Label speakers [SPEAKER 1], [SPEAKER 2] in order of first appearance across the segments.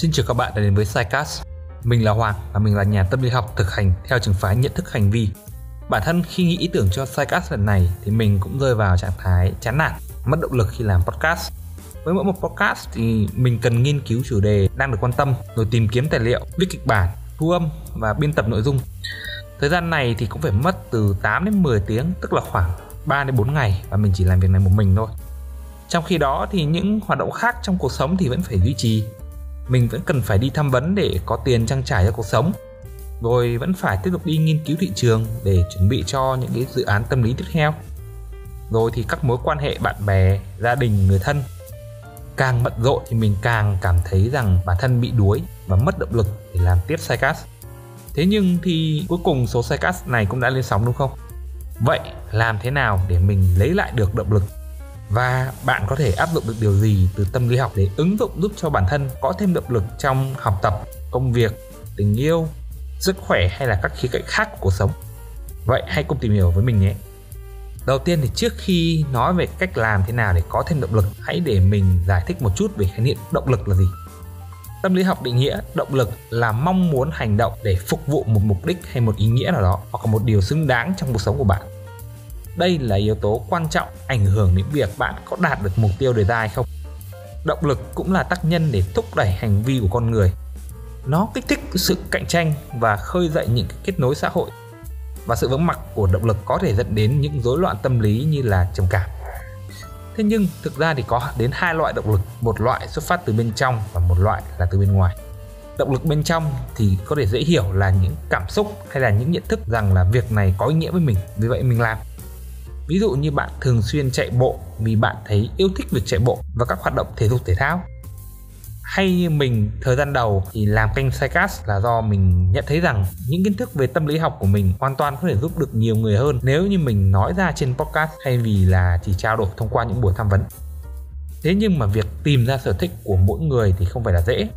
[SPEAKER 1] Xin chào các bạn đã đến với Sidecast. Mình là Hoàng và mình là nhà tâm lý học thực hành theo trường phái nhận thức hành vi. Bản thân khi nghĩ ý tưởng cho Sidecast lần này thì mình cũng rơi vào trạng thái chán nản, mất động lực khi làm podcast. Với mỗi một podcast thì mình cần nghiên cứu chủ đề đang được quan tâm, rồi tìm kiếm tài liệu, viết kịch bản, thu âm và biên tập nội dung. Thời gian này thì cũng phải mất từ 8 đến 10 tiếng, tức là khoảng 3 đến 4 ngày và mình chỉ làm việc này một mình thôi. Trong khi đó thì những hoạt động khác trong cuộc sống thì vẫn phải duy trì mình vẫn cần phải đi tham vấn để có tiền trang trải cho cuộc sống. Rồi vẫn phải tiếp tục đi nghiên cứu thị trường để chuẩn bị cho những cái dự án tâm lý tiếp theo. Rồi thì các mối quan hệ bạn bè, gia đình, người thân. Càng bận rộn thì mình càng cảm thấy rằng bản thân bị đuối và mất động lực để làm tiếp sidecast. Thế nhưng thì cuối cùng số sidecast này cũng đã lên sóng đúng không? Vậy làm thế nào để mình lấy lại được động lực? Và bạn có thể áp dụng được điều gì từ tâm lý học để ứng dụng giúp cho bản thân có thêm động lực trong học tập, công việc, tình yêu, sức khỏe hay là các khía cạnh khác của cuộc sống? Vậy hãy cùng tìm hiểu với mình nhé! Đầu tiên thì trước khi nói về cách làm thế nào để có thêm động lực, hãy để mình giải thích một chút về khái niệm động lực là gì. Tâm lý học định nghĩa động lực là mong muốn hành động để phục vụ một mục đích hay một ý nghĩa nào đó, hoặc là một điều xứng đáng trong cuộc sống của bạn đây là yếu tố quan trọng ảnh hưởng đến việc bạn có đạt được mục tiêu đề ra hay không. Động lực cũng là tác nhân để thúc đẩy hành vi của con người. Nó kích thích sự cạnh tranh và khơi dậy những kết nối xã hội. Và sự vững mặc của động lực có thể dẫn đến những rối loạn tâm lý như là trầm cảm. Thế nhưng thực ra thì có đến hai loại động lực, một loại xuất phát từ bên trong và một loại là từ bên ngoài. Động lực bên trong thì có thể dễ hiểu là những cảm xúc hay là những nhận thức rằng là việc này có ý nghĩa với mình, vì vậy mình làm Ví dụ như bạn thường xuyên chạy bộ vì bạn thấy yêu thích việc chạy bộ và các hoạt động thể dục thể thao. Hay như mình, thời gian đầu thì làm kênh Psycast là do mình nhận thấy rằng những kiến thức về tâm lý học của mình hoàn toàn có thể giúp được nhiều người hơn nếu như mình nói ra trên podcast thay vì là chỉ trao đổi thông qua những buổi tham vấn. Thế nhưng mà việc tìm ra sở thích của mỗi người thì không phải là dễ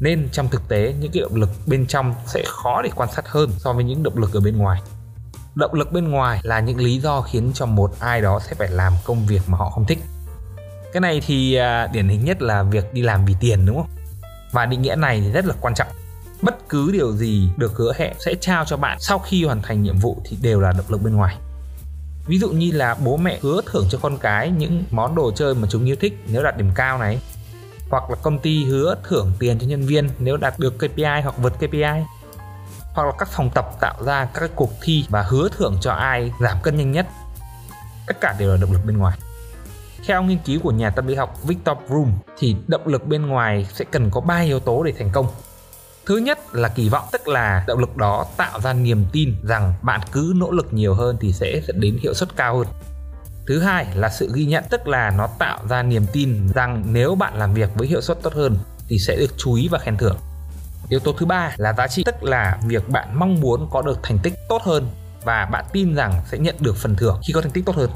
[SPEAKER 1] nên trong thực tế, những cái động lực bên trong sẽ khó để quan sát hơn so với những động lực ở bên ngoài động lực bên ngoài là những lý do khiến cho một ai đó sẽ phải làm công việc mà họ không thích. Cái này thì à, điển hình nhất là việc đi làm vì tiền, đúng không? Và định nghĩa này thì rất là quan trọng. Bất cứ điều gì được hứa hẹn sẽ trao cho bạn sau khi hoàn thành nhiệm vụ thì đều là động lực bên ngoài. Ví dụ như là bố mẹ hứa thưởng cho con cái những món đồ chơi mà chúng yêu thích nếu đạt điểm cao này. Hoặc là công ty hứa thưởng tiền cho nhân viên nếu đạt được KPI hoặc vượt KPI hoặc là các phòng tập tạo ra các cuộc thi và hứa thưởng cho ai giảm cân nhanh nhất tất cả đều là động lực bên ngoài theo nghiên cứu của nhà tâm lý học Victor Broom thì động lực bên ngoài sẽ cần có 3 yếu tố để thành công. Thứ nhất là kỳ vọng, tức là động lực đó tạo ra niềm tin rằng bạn cứ nỗ lực nhiều hơn thì sẽ dẫn đến hiệu suất cao hơn. Thứ hai là sự ghi nhận, tức là nó tạo ra niềm tin rằng nếu bạn làm việc với hiệu suất tốt hơn thì sẽ được chú ý và khen thưởng yếu tố thứ ba là giá trị tức là việc bạn mong muốn có được thành tích tốt hơn và bạn tin rằng sẽ nhận được phần thưởng khi có thành tích tốt hơn.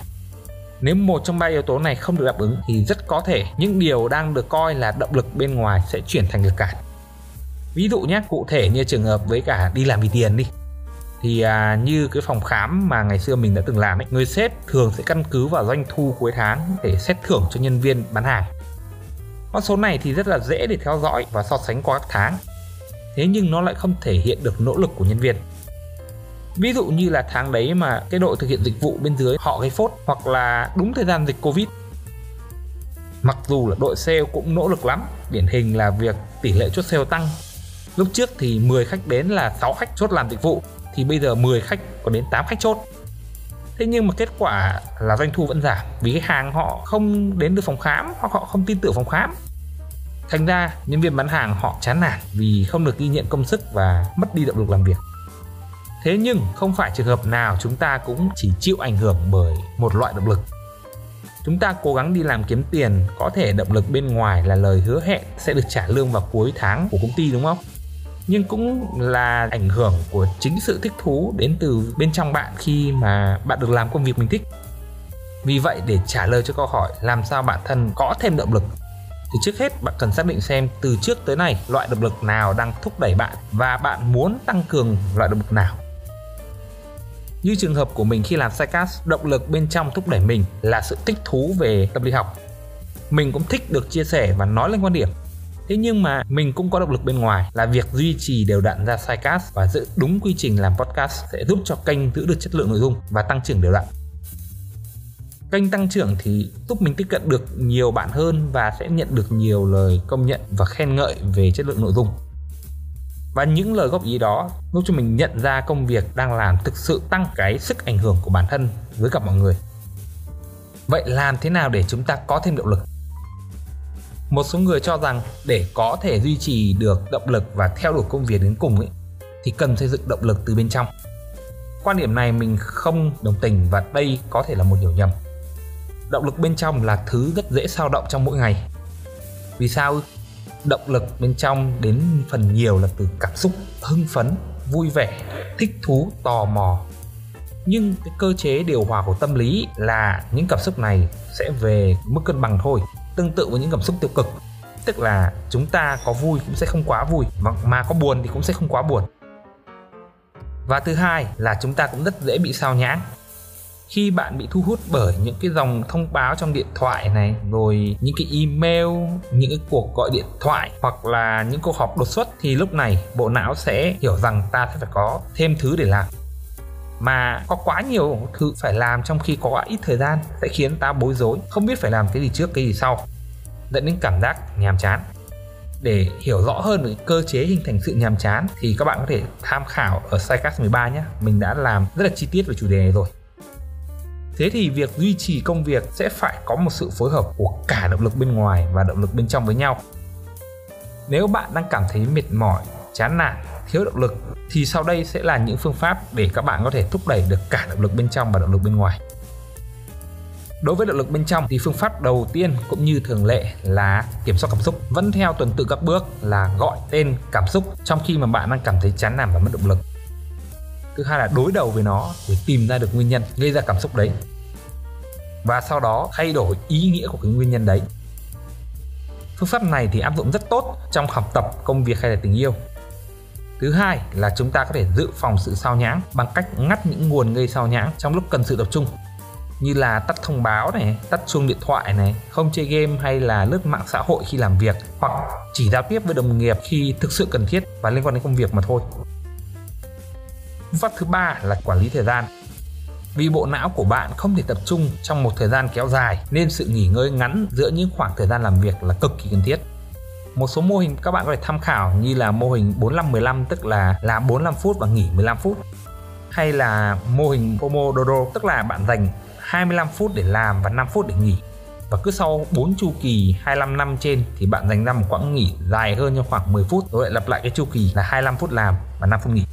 [SPEAKER 1] Nếu một trong ba yếu tố này không được đáp ứng thì rất có thể những điều đang được coi là động lực bên ngoài sẽ chuyển thành lực cản. Ví dụ nhé cụ thể như trường hợp với cả đi làm vì tiền đi. Thì à, như cái phòng khám mà ngày xưa mình đã từng làm ấy người sếp thường sẽ căn cứ vào doanh thu cuối tháng để xét thưởng cho nhân viên bán hàng. Con số này thì rất là dễ để theo dõi và so sánh qua các tháng thế nhưng nó lại không thể hiện được nỗ lực của nhân viên. Ví dụ như là tháng đấy mà cái đội thực hiện dịch vụ bên dưới họ gây phốt hoặc là đúng thời gian dịch covid. Mặc dù là đội sale cũng nỗ lực lắm, điển hình là việc tỷ lệ chốt sale tăng. Lúc trước thì 10 khách đến là 6 khách chốt làm dịch vụ, thì bây giờ 10 khách có đến 8 khách chốt. Thế nhưng mà kết quả là doanh thu vẫn giảm vì cái hàng họ không đến được phòng khám hoặc họ không tin tưởng phòng khám. Thành ra nhân viên bán hàng họ chán nản vì không được ghi nhận công sức và mất đi động lực làm việc. Thế nhưng không phải trường hợp nào chúng ta cũng chỉ chịu ảnh hưởng bởi một loại động lực. Chúng ta cố gắng đi làm kiếm tiền, có thể động lực bên ngoài là lời hứa hẹn sẽ được trả lương vào cuối tháng của công ty đúng không? Nhưng cũng là ảnh hưởng của chính sự thích thú đến từ bên trong bạn khi mà bạn được làm công việc mình thích. Vì vậy để trả lời cho câu hỏi làm sao bản thân có thêm động lực thì trước hết, bạn cần xác định xem từ trước tới nay loại động lực nào đang thúc đẩy bạn và bạn muốn tăng cường loại động lực nào như trường hợp của mình khi làm sidecast, động lực bên trong thúc đẩy mình là sự thích thú về tâm lý học. Mình cũng thích được chia sẻ và nói lên quan điểm. Thế nhưng mà mình cũng có động lực bên ngoài là việc duy trì đều đặn ra sidecast và giữ đúng quy trình làm podcast sẽ giúp cho kênh giữ được chất lượng nội dung và tăng trưởng đều đặn. Kênh tăng trưởng thì giúp mình tiếp cận được nhiều bạn hơn và sẽ nhận được nhiều lời công nhận và khen ngợi về chất lượng nội dung. Và những lời góp ý đó giúp cho mình nhận ra công việc đang làm thực sự tăng cái sức ảnh hưởng của bản thân với cả mọi người. Vậy làm thế nào để chúng ta có thêm động lực? Một số người cho rằng để có thể duy trì được động lực và theo đuổi công việc đến cùng ấy, thì cần xây dựng động lực từ bên trong. Quan điểm này mình không đồng tình và đây có thể là một hiểu nhầm. Động lực bên trong là thứ rất dễ sao động trong mỗi ngày. Vì sao? Động lực bên trong đến phần nhiều là từ cảm xúc hưng phấn, vui vẻ, thích thú, tò mò. Nhưng cái cơ chế điều hòa của tâm lý là những cảm xúc này sẽ về mức cân bằng thôi tương tự với những cảm xúc tiêu cực tức là chúng ta có vui cũng sẽ không quá vui mà, mà có buồn thì cũng sẽ không quá buồn và thứ hai là chúng ta cũng rất dễ bị sao nhãng khi bạn bị thu hút bởi những cái dòng thông báo trong điện thoại này, rồi những cái email, những cái cuộc gọi điện thoại, hoặc là những cuộc họp đột xuất, thì lúc này bộ não sẽ hiểu rằng ta sẽ phải có thêm thứ để làm. Mà có quá nhiều thứ phải làm trong khi có quá ít thời gian sẽ khiến ta bối rối, không biết phải làm cái gì trước, cái gì sau. Dẫn đến cảm giác nhàm chán. Để hiểu rõ hơn về cơ chế hình thành sự nhàm chán, thì các bạn có thể tham khảo ở Sidecast 13 nhé. Mình đã làm rất là chi tiết về chủ đề này rồi. Thế thì việc duy trì công việc sẽ phải có một sự phối hợp của cả động lực bên ngoài và động lực bên trong với nhau. Nếu bạn đang cảm thấy mệt mỏi, chán nản, thiếu động lực thì sau đây sẽ là những phương pháp để các bạn có thể thúc đẩy được cả động lực bên trong và động lực bên ngoài. Đối với động lực bên trong thì phương pháp đầu tiên cũng như thường lệ là kiểm soát cảm xúc vẫn theo tuần tự các bước là gọi tên cảm xúc trong khi mà bạn đang cảm thấy chán nản và mất động lực. Thứ hai là đối đầu với nó để tìm ra được nguyên nhân gây ra cảm xúc đấy. Và sau đó thay đổi ý nghĩa của cái nguyên nhân đấy. Phương pháp này thì áp dụng rất tốt trong học tập, công việc hay là tình yêu Thứ hai là chúng ta có thể dự phòng sự sao nhãng bằng cách ngắt những nguồn gây sao nhãng trong lúc cần sự tập trung như là tắt thông báo này, tắt chuông điện thoại này, không chơi game hay là lướt mạng xã hội khi làm việc hoặc chỉ giao tiếp với đồng nghiệp khi thực sự cần thiết và liên quan đến công việc mà thôi. Phương pháp thứ ba là quản lý thời gian. Vì bộ não của bạn không thể tập trung trong một thời gian kéo dài, nên sự nghỉ ngơi ngắn giữa những khoảng thời gian làm việc là cực kỳ cần thiết một số mô hình các bạn có thể tham khảo như là mô hình 45 15 tức là làm 45 phút và nghỉ 15 phút hay là mô hình Pomodoro, tức là bạn dành 25 phút để làm và 5 phút để nghỉ và cứ sau 4 chu kỳ 25 năm trên thì bạn dành ra một quãng nghỉ dài hơn trong khoảng 10 phút, rồi lại lặp lại cái chu kỳ là 25 phút làm và 5 phút nghỉ.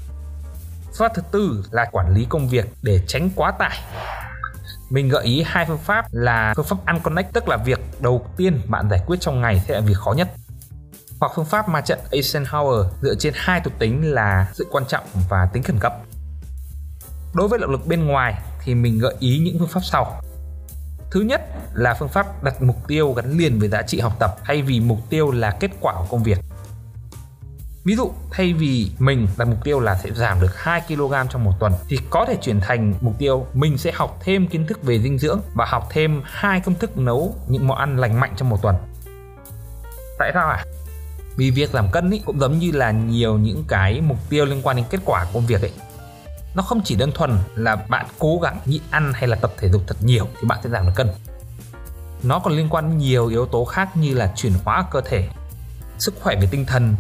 [SPEAKER 1] Phương pháp thứ tư là quản lý công việc để tránh quá tải. Mình gợi ý hai phương pháp là phương pháp unconnect, tức là việc đầu tiên bạn giải quyết trong ngày sẽ là việc khó nhất, hoặc phương pháp ma trận Eisenhower dựa trên hai thuộc tính là sự quan trọng và tính khẩn cấp. Đối với động lực bên ngoài thì mình gợi ý những phương pháp sau. Thứ nhất là phương pháp đặt mục tiêu gắn liền với giá trị học tập, thay vì mục tiêu là kết quả của công việc. Ví dụ, thay vì mình đặt mục tiêu là sẽ giảm được 2 kg trong một tuần thì có thể chuyển thành mục tiêu mình sẽ học thêm kiến thức về dinh dưỡng và học thêm hai công thức nấu những món ăn lành mạnh trong một tuần. Tại sao à? vì việc giảm cân ý, cũng giống như là nhiều những cái mục tiêu liên quan đến kết quả công việc ấy nó không chỉ đơn thuần là bạn cố gắng nhịn ăn hay là tập thể dục thật nhiều thì bạn sẽ giảm được cân nó còn liên quan đến nhiều yếu tố khác như là chuyển hóa cơ thể sức khỏe về tinh thần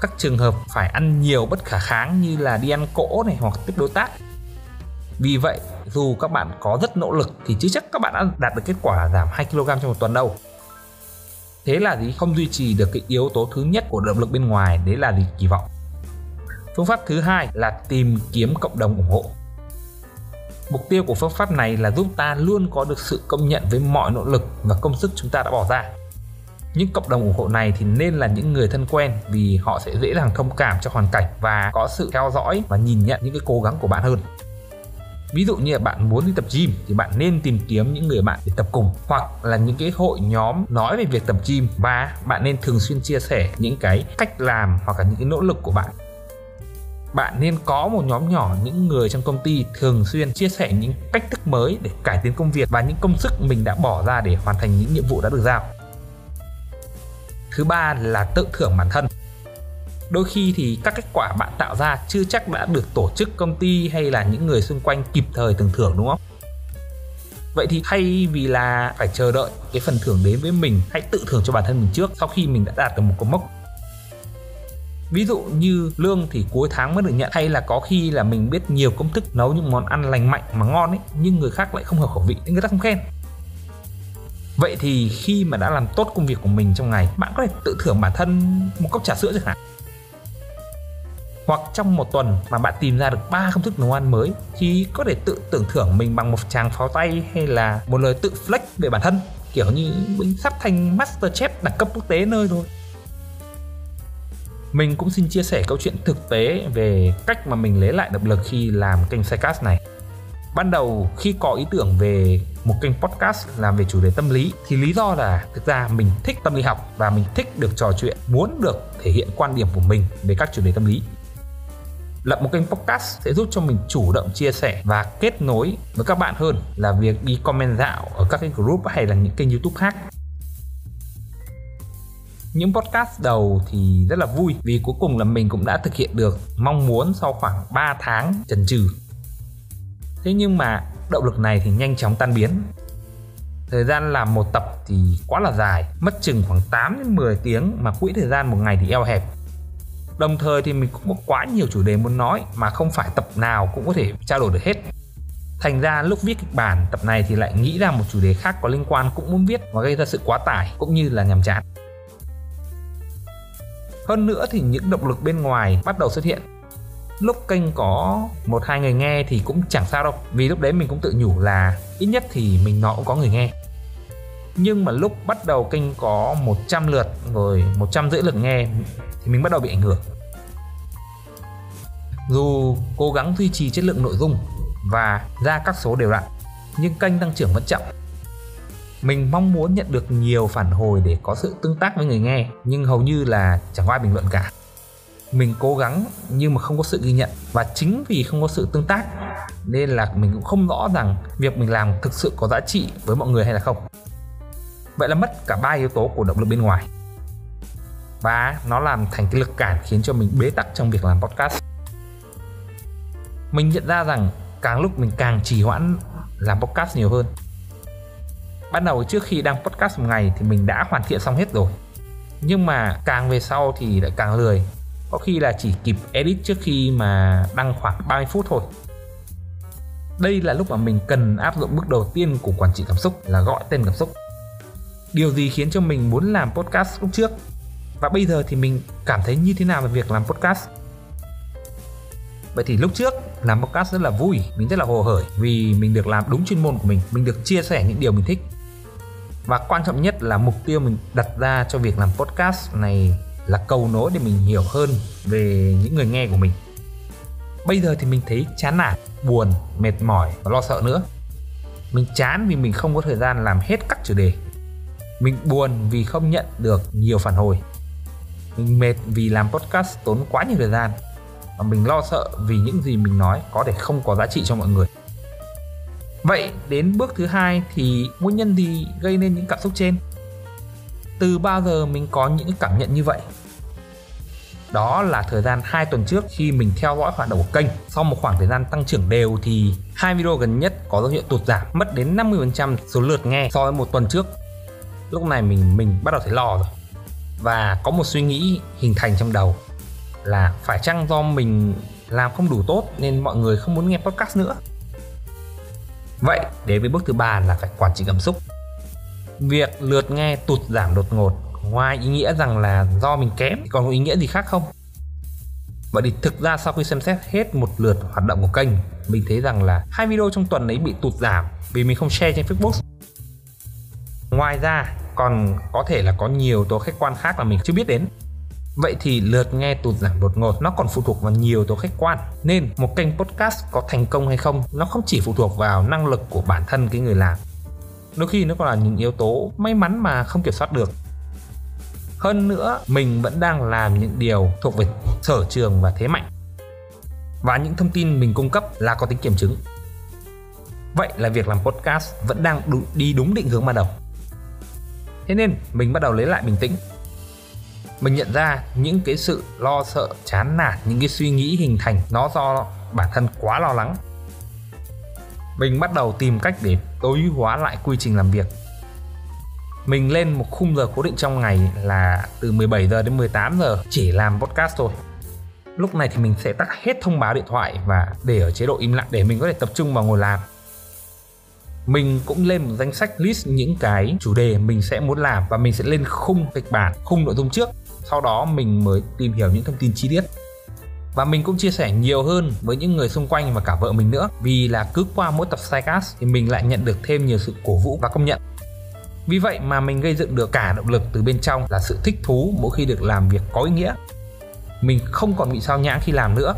[SPEAKER 1] các trường hợp phải ăn nhiều bất khả kháng như là đi ăn cỗ này hoặc tiếp đối tác. Vì vậy, dù các bạn có rất nỗ lực thì chưa chắc các bạn đã đạt được kết quả giảm 2 kg trong một tuần đâu. Thế là gì? Không duy trì được cái yếu tố thứ nhất của động lực bên ngoài, đấy là gì? Kỳ vọng. Phương pháp thứ hai là tìm kiếm cộng đồng ủng hộ. Mục tiêu của phương pháp này là giúp ta luôn có được sự công nhận với mọi nỗ lực và công sức chúng ta đã bỏ ra những cộng đồng ủng hộ này thì nên là những người thân quen vì họ sẽ dễ dàng thông cảm cho hoàn cảnh và có sự theo dõi và nhìn nhận những cái cố gắng của bạn hơn. Ví dụ như là bạn muốn đi tập gym thì bạn nên tìm kiếm những người bạn để tập cùng, hoặc là những cái hội nhóm nói về việc tập gym và bạn nên thường xuyên chia sẻ những cái cách làm hoặc là những cái nỗ lực của bạn. Bạn nên có một nhóm nhỏ những người trong công ty thường xuyên chia sẻ những cách thức mới để cải tiến công việc và những công sức mình đã bỏ ra để hoàn thành những nhiệm vụ đã được giao thứ ba là tự thưởng bản thân. Đôi khi thì các kết quả bạn tạo ra chưa chắc đã được tổ chức công ty hay là những người xung quanh kịp thời từng thưởng, đúng không? Vậy thì thay vì là phải chờ đợi cái phần thưởng đến với mình, hãy tự thưởng cho bản thân mình trước sau khi mình đã đạt được một cột mốc. Ví dụ như lương thì cuối tháng mới được nhận, hay là có khi là mình biết nhiều công thức nấu những món ăn lành mạnh mà ngon ấy, nhưng người khác lại không hợp khẩu vị, nên người ta không khen vậy thì khi mà đã làm tốt công việc của mình trong ngày, bạn có thể tự thưởng bản thân một cốc trà sữa chẳng hạn hoặc trong một tuần mà bạn tìm ra được ba công thức nấu ăn mới thì có thể tự tưởng thưởng mình bằng một tràng pháo tay hay là một lời tự flex về bản thân, kiểu như mình sắp thành master chef đẳng cấp quốc tế nơi rồi mình cũng xin chia sẻ câu chuyện thực tế về cách mà mình lấy lại động lực khi làm kênh Sidecast này. Ban đầu khi có ý tưởng về một kênh podcast làm về chủ đề tâm lý thì lý do là thực ra mình thích tâm lý học và mình thích được trò chuyện, muốn được thể hiện quan điểm của mình về các chủ đề tâm lý. Lập một kênh podcast sẽ giúp cho mình chủ động chia sẻ và kết nối với các bạn hơn là việc đi comment dạo ở các cái group hay là những kênh YouTube khác những podcast đầu thì rất là vui vì cuối cùng là mình cũng đã thực hiện được mong muốn sau khoảng 3 tháng chần chừ. Thế nhưng mà động lực này thì nhanh chóng tan biến. Thời gian làm một tập thì quá là dài, mất chừng khoảng 8 đến 10 tiếng mà quỹ thời gian một ngày thì eo hẹp. Đồng thời thì mình cũng có quá nhiều chủ đề muốn nói mà không phải tập nào cũng có thể trao đổi được hết. Thành ra lúc viết kịch bản tập này thì lại nghĩ ra một chủ đề khác có liên quan cũng muốn viết và gây ra sự quá tải cũng như là nhàm chán hơn nữa thì những động lực bên ngoài bắt đầu xuất hiện lúc kênh có một hai người nghe thì cũng chẳng sao đâu. Vì lúc đấy mình cũng tự nhủ là ít nhất thì mình nó cũng có người nghe. Nhưng mà lúc bắt đầu kênh có 100 lượt rồi 100 rưỡi lượt nghe thì mình bắt đầu bị ảnh hưởng. Dù cố gắng duy trì chất lượng nội dung và ra các số đều đặn, nhưng kênh tăng trưởng vẫn chậm. Mình mong muốn nhận được nhiều phản hồi để có sự tương tác với người nghe, nhưng hầu như là chẳng có ai bình luận cả mình cố gắng nhưng mà không có sự ghi nhận và chính vì không có sự tương tác nên là mình cũng không rõ rằng việc mình làm thực sự có giá trị với mọi người hay là không. Vậy là mất cả ba yếu tố của động lực bên ngoài. Và nó làm thành cái lực cản khiến cho mình bế tắc trong việc làm podcast. Mình nhận ra rằng càng lúc mình càng trì hoãn làm podcast nhiều hơn. Ban đầu trước khi đăng podcast một ngày thì mình đã hoàn thiện xong hết rồi. Nhưng mà càng về sau thì lại càng lười có khi là chỉ kịp edit trước khi mà đăng khoảng 30 phút thôi. Đây là lúc mà mình cần áp dụng bước đầu tiên của quản trị cảm xúc, là gọi tên cảm xúc. Điều gì khiến cho mình muốn làm podcast lúc trước? Và bây giờ thì mình cảm thấy như thế nào về việc làm podcast? Vậy thì lúc trước, làm podcast rất là vui, mình rất là hồ hởi vì mình được làm đúng chuyên môn của mình mình được chia sẻ những điều mình thích. Và quan trọng nhất là mục tiêu mình đặt ra cho việc làm podcast này là cầu nối để mình hiểu hơn về những người nghe của mình. Bây giờ thì mình thấy chán nản, buồn, mệt mỏi và lo sợ nữa. Mình chán vì mình không có thời gian làm hết các chủ đề. Mình buồn vì không nhận được nhiều phản hồi. Mình mệt vì làm podcast tốn quá nhiều thời gian. Và mình lo sợ vì những gì mình nói có thể không có giá trị cho mọi người. Vậy đến bước thứ hai thì nguyên nhân gì gây nên những cảm xúc trên? Từ bao giờ mình có những cảm nhận như vậy? Đó là thời gian 2 tuần trước khi mình theo dõi hoạt động của kênh. Sau một khoảng thời gian tăng trưởng đều thì hai video gần nhất có dấu hiệu tụt giảm, mất đến 50% số lượt nghe so với một tuần trước. Lúc này mình mình bắt đầu thấy lo rồi. Và có một suy nghĩ hình thành trong đầu là phải chăng do mình làm không đủ tốt nên mọi người không muốn nghe podcast nữa Vậy đến với bước thứ ba là phải quản trị cảm xúc. Việc lượt nghe tụt giảm đột ngột. Ngoài ý nghĩa rằng là do mình kém còn có ý nghĩa gì khác không? Vậy thì thực ra sau khi xem xét hết một lượt hoạt động của kênh, Mình thấy rằng là hai video trong tuần ấy bị tụt giảm vì mình không share trên Facebook. Ngoài ra, còn có thể là có nhiều tố khách quan khác mà mình chưa biết đến. Vậy thì lượt nghe tụt giảm đột ngột nó còn phụ thuộc vào nhiều tố khách quan. Nên một kênh podcast có thành công hay không, Nó không chỉ phụ thuộc vào năng lực của bản thân cái người làm. Đôi khi nó còn là những yếu tố may mắn mà không kiểm soát được. Hơn nữa, mình vẫn đang làm những điều thuộc về sở trường và thế mạnh. Và những thông tin mình cung cấp là có tính kiểm chứng. Vậy là việc làm podcast vẫn đang đi đúng định hướng ban đầu. Thế nên mình bắt đầu lấy lại bình tĩnh. Mình nhận ra những cái sự lo sợ, chán nản, những cái suy nghĩ hình thành nó do bản thân quá lo lắng. Mình bắt đầu tìm cách để tối ưu hóa lại quy trình làm việc. Mình lên một khung giờ cố định trong ngày là từ 17 giờ đến 18 giờ, chỉ làm podcast thôi. Lúc này thì mình sẽ tắt hết thông báo điện thoại và để ở chế độ im lặng để mình có thể tập trung vào ngồi làm. Mình cũng lên một danh sách list những cái chủ đề mình sẽ muốn làm và mình sẽ lên khung kịch bản, khung nội dung trước. Sau đó mình mới tìm hiểu những thông tin chi tiết và mình cũng chia sẻ nhiều hơn với những người xung quanh và cả vợ mình nữa. Vì là cứ qua mỗi tập sidecast thì mình lại nhận được thêm nhiều sự cổ vũ và công nhận. Vì vậy mà mình gây dựng được cả động lực từ bên trong là sự thích thú mỗi khi được làm việc có ý nghĩa. Mình không còn bị sao nhãng khi làm nữa.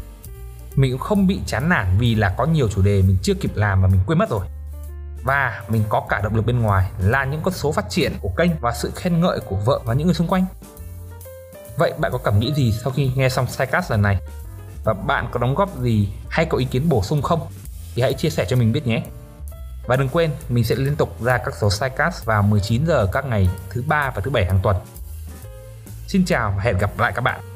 [SPEAKER 1] Mình cũng không bị chán nản vì là có nhiều chủ đề mình chưa kịp làm và mình quên mất rồi. Và mình có cả động lực bên ngoài là những con số phát triển của kênh và sự khen ngợi của vợ và những người xung quanh. Vậy bạn có cảm nghĩ gì sau khi nghe xong sidecast lần này? Và bạn có đóng góp gì hay có ý kiến bổ sung không thì hãy chia sẻ cho mình biết nhé. Và đừng quên, mình sẽ liên tục ra các số sidecast vào 19 giờ các ngày thứ ba và thứ bảy hàng tuần. Xin chào và hẹn gặp lại các bạn.